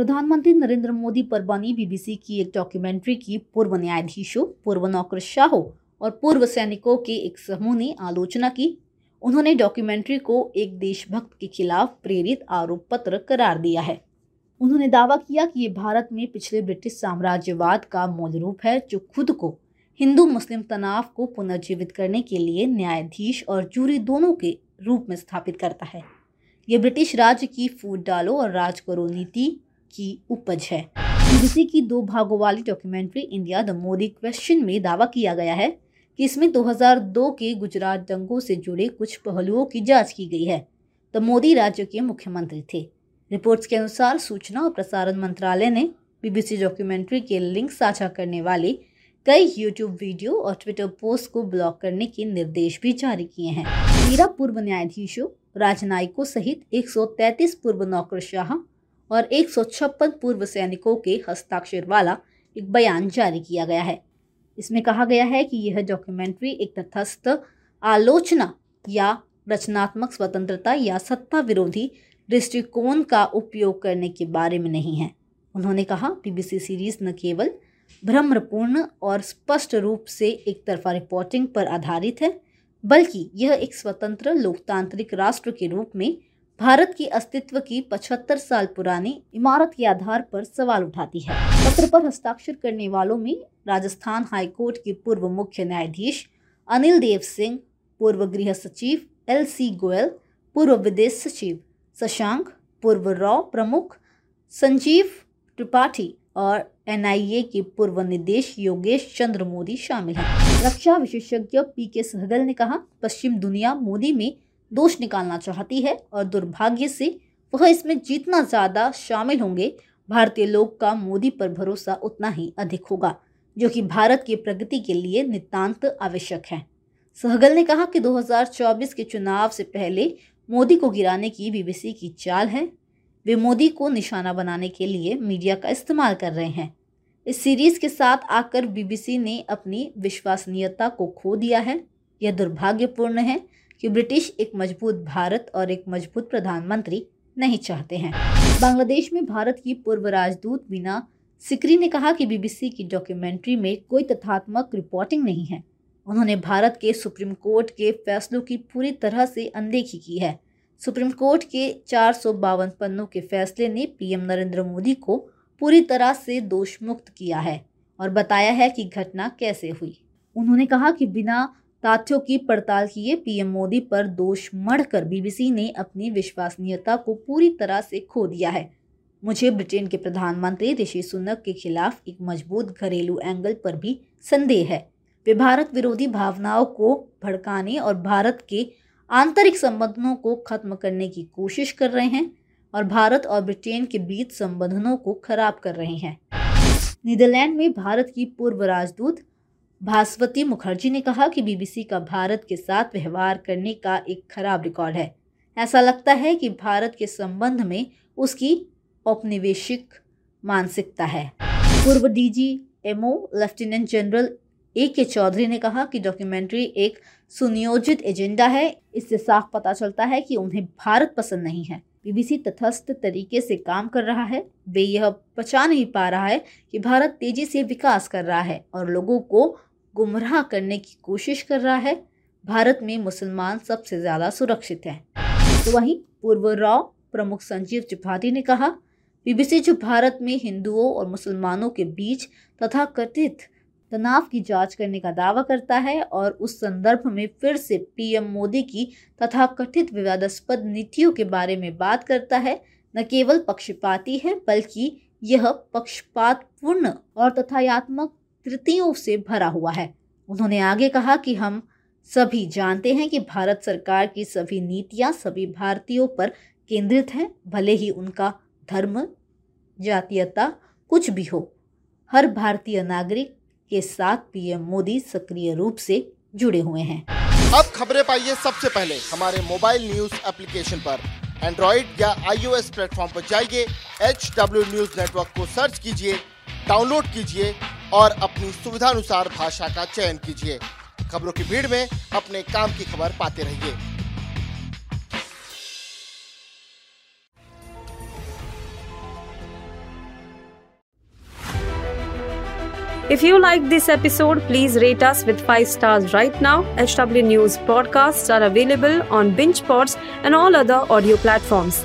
प्रधानमंत्री नरेंद्र मोदी पर बनी बीबीसी की एक डॉक्यूमेंट्री की पूर्व न्यायाधीशों, पूर्व नौकरशाहों और पूर्व सैनिकों के एक समूह ने आलोचना की। उन्होंने डॉक्यूमेंट्री को एक देशभक्त के खिलाफ प्रेरित आरोप पत्र करार दिया है। उन्होंने दावा किया कि ये भारत में पिछले ब्रिटिश साम्राज्यवाद का मूल रूप है, जो खुद को हिंदू मुस्लिम तनाव को पुनर्जीवित करने के लिए न्यायाधीश और जूरी दोनों के रूप में स्थापित करता है। ये ब्रिटिश राज्य की फूट डालो और राज करो नीति की उपज है। बीबीसी की दो भागों वाली documentary India the Modi question में दावा किया गया है कि इसमें 2002 के गुजरात दंगों से जुड़े कुछ पहलुओं की जाँच की गई है। द मोदी राज्य के मुख्यमंत्री थे। रिपोर्ट्स के अनुसार सूचना और प्रसारण मंत्रालय ने बीबीसी डॉक्यूमेंट्री के लिंक साझा करने वाले कई यूट्यूब वीडियो और ट्विटर पोस्ट को ब्लॉक करने के निर्देश भी जारी किए हैं। तेरह पूर्व न्यायाधीशों, राजनयिकों सहित 133 पूर्व नौकरशाह और एक सौ छप्पन पूर्व सैनिकों के हस्ताक्षर वाला एक बयान जारी किया गया है। इसमें कहा गया है कि यह डॉक्यूमेंट्री एक तथस्थ आलोचना या रचनात्मक स्वतंत्रता या सत्ता विरोधी दृष्टिकोण का उपयोग करने के बारे में नहीं है। उन्होंने कहा बीबीसी सीरीज़ न केवल भ्रमपूर्ण और स्पष्ट रूप से एक तरफा रिपोर्टिंग पर आधारित है, बल्कि यह एक स्वतंत्र लोकतांत्रिक राष्ट्र के रूप में भारत की अस्तित्व की 75 साल पुरानी इमारत के आधार पर सवाल उठाती है। पत्र पर हस्ताक्षर करने वालों में राजस्थान हाईकोर्ट के पूर्व मुख्य न्यायाधीश अनिल देव सिंह, पूर्व गृह सचिव एल सी गोयल, पूर्व विदेश सचिव शशांक, पूर्व रॉ प्रमुख संजीव त्रिपाठी और एनआईए के पूर्व निदेश योगेश चंद्र मोदी शामिल हैं। रक्षा विशेषज्ञ पी के सहगल ने कहा, पश्चिम दुनिया मोदी में दोष निकालना चाहती है और दुर्भाग्य से वह इसमें जितना ज़्यादा शामिल होंगे, भारतीय लोग का मोदी पर भरोसा उतना ही अधिक होगा, जो कि भारत की प्रगति के लिए नितांत आवश्यक है। सहगल ने कहा कि 2024 के चुनाव से पहले मोदी को गिराने की बीबीसी की चाल है। वे मोदी को निशाना बनाने के लिए मीडिया का इस्तेमाल कर रहे हैं। इस सीरीज़ के साथ आकर बीबीसी ने अपनी विश्वसनीयता को खो दिया है। यह दुर्भाग्यपूर्ण है कि ब्रिटिश एक मज़बूत भारत और एक मज़बूत प्रधानमंत्री नहीं चाहते हैं। बांग्लादेश में भारत की पूर्व राजदूत बीना सिकरी ने कहा कि बीबीसी की डॉक्यूमेंट्री में कोई तथ्यात्मक रिपोर्टिंग नहीं है। उन्होंने भारत के सुप्रीम कोर्ट के फैसलों की पूरी तरह से अनदेखी की है। सुप्रीम कोर्ट के चार सौ बावन पन्नों के फैसले ने पीएम नरेंद्र मोदी को पूरी तरह से दोष मुक्त किया है और बताया है कि घटना कैसे हुई। उन्होंने कहा कि बिना तथ्यों की पड़ताल किए पीएम मोदी पर दोष मढ़कर बीबीसी ने अपनी विश्वसनीयता को पूरी तरह से खो दिया है। मुझे ब्रिटेन के प्रधानमंत्री ऋषि सुनक के खिलाफ एक मज़बूत घरेलू एंगल पर भी संदेह है। वे भारत विरोधी भावनाओं को भड़काने और भारत के आंतरिक संबंधों को खत्म करने की कोशिश कर रहे हैं और भारत और ब्रिटेन के बीच संबंधों को खराब कर रहे हैं। नीदरलैंड में भारत की पूर्व राजदूत भास्वती मुखर्जी ने कहा कि बीबीसी का भारत के साथ व्यवहार करने का एक खराब रिकॉर्ड है। ऐसा लगता है कि भारत के संबंध में उसकी औपनिवेशिक मानसिकता है। पूर्व DG MO, lieutenant general A K Chaudhary ने कहा कि डॉक्यूमेंट्री एक सुनियोजित एजेंडा है। इससे साफ़ पता चलता है कि उन्हें भारत पसंद नहीं है। बीबीसी तथस्थ तरीके से काम कर रहा है। वे यह पचा नहीं पा रहा है कि भारत तेज़ी से विकास कर रहा है और लोगों को गुमराह करने की कोशिश कर रहा है। भारत में मुसलमान सबसे ज़्यादा सुरक्षित हैं। तो वहीं पूर्व राव प्रमुख संजीव त्रिपाठी ने कहा, बीबीसी जो भारत में हिंदुओं और मुसलमानों के बीच तथा कथित तनाव की जाँच करने का दावा करता है और उस संदर्भ में फिर से पीएम मोदी की तथा कथित विवादास्पद नीतियों के बारे में बात करता है, न केवल पक्षपाती है, बल्कि यह पक्षपातपूर्ण और तथायात्मक त्रुटियों से भरा हुआ है। उन्होंने आगे कहा कि हम सभी जानते हैं कि भारत सरकार की सभी नीतियाँ सभी भारतीयों पर केंद्रित हैं, भले ही उनका धर्म, जातीयता कुछ भी हो। हर भारतीय नागरिक के साथ पीएम मोदी सक्रिय रूप से जुड़े हुए हैं। अब खबरें पाइए सबसे पहले। हमारे मोबाइल न्यूज़ एप्लीकेशन पर। एंड्रॉइड या आईओएस प्लेटफॉर्म पर जाइए एच डब्ल्यू न्यूज़ नेटवर्क को सर्च कीजिए, डाउनलोड कीजिए और अपनी सुविधानुसार भाषा का चयन कीजिए खबरों की भीड़ में अपने काम की खबर पाते रहिए If you like this episode, please rate us with 5 stars right now. HW News podcasts are available on BingePods and all other audio platforms.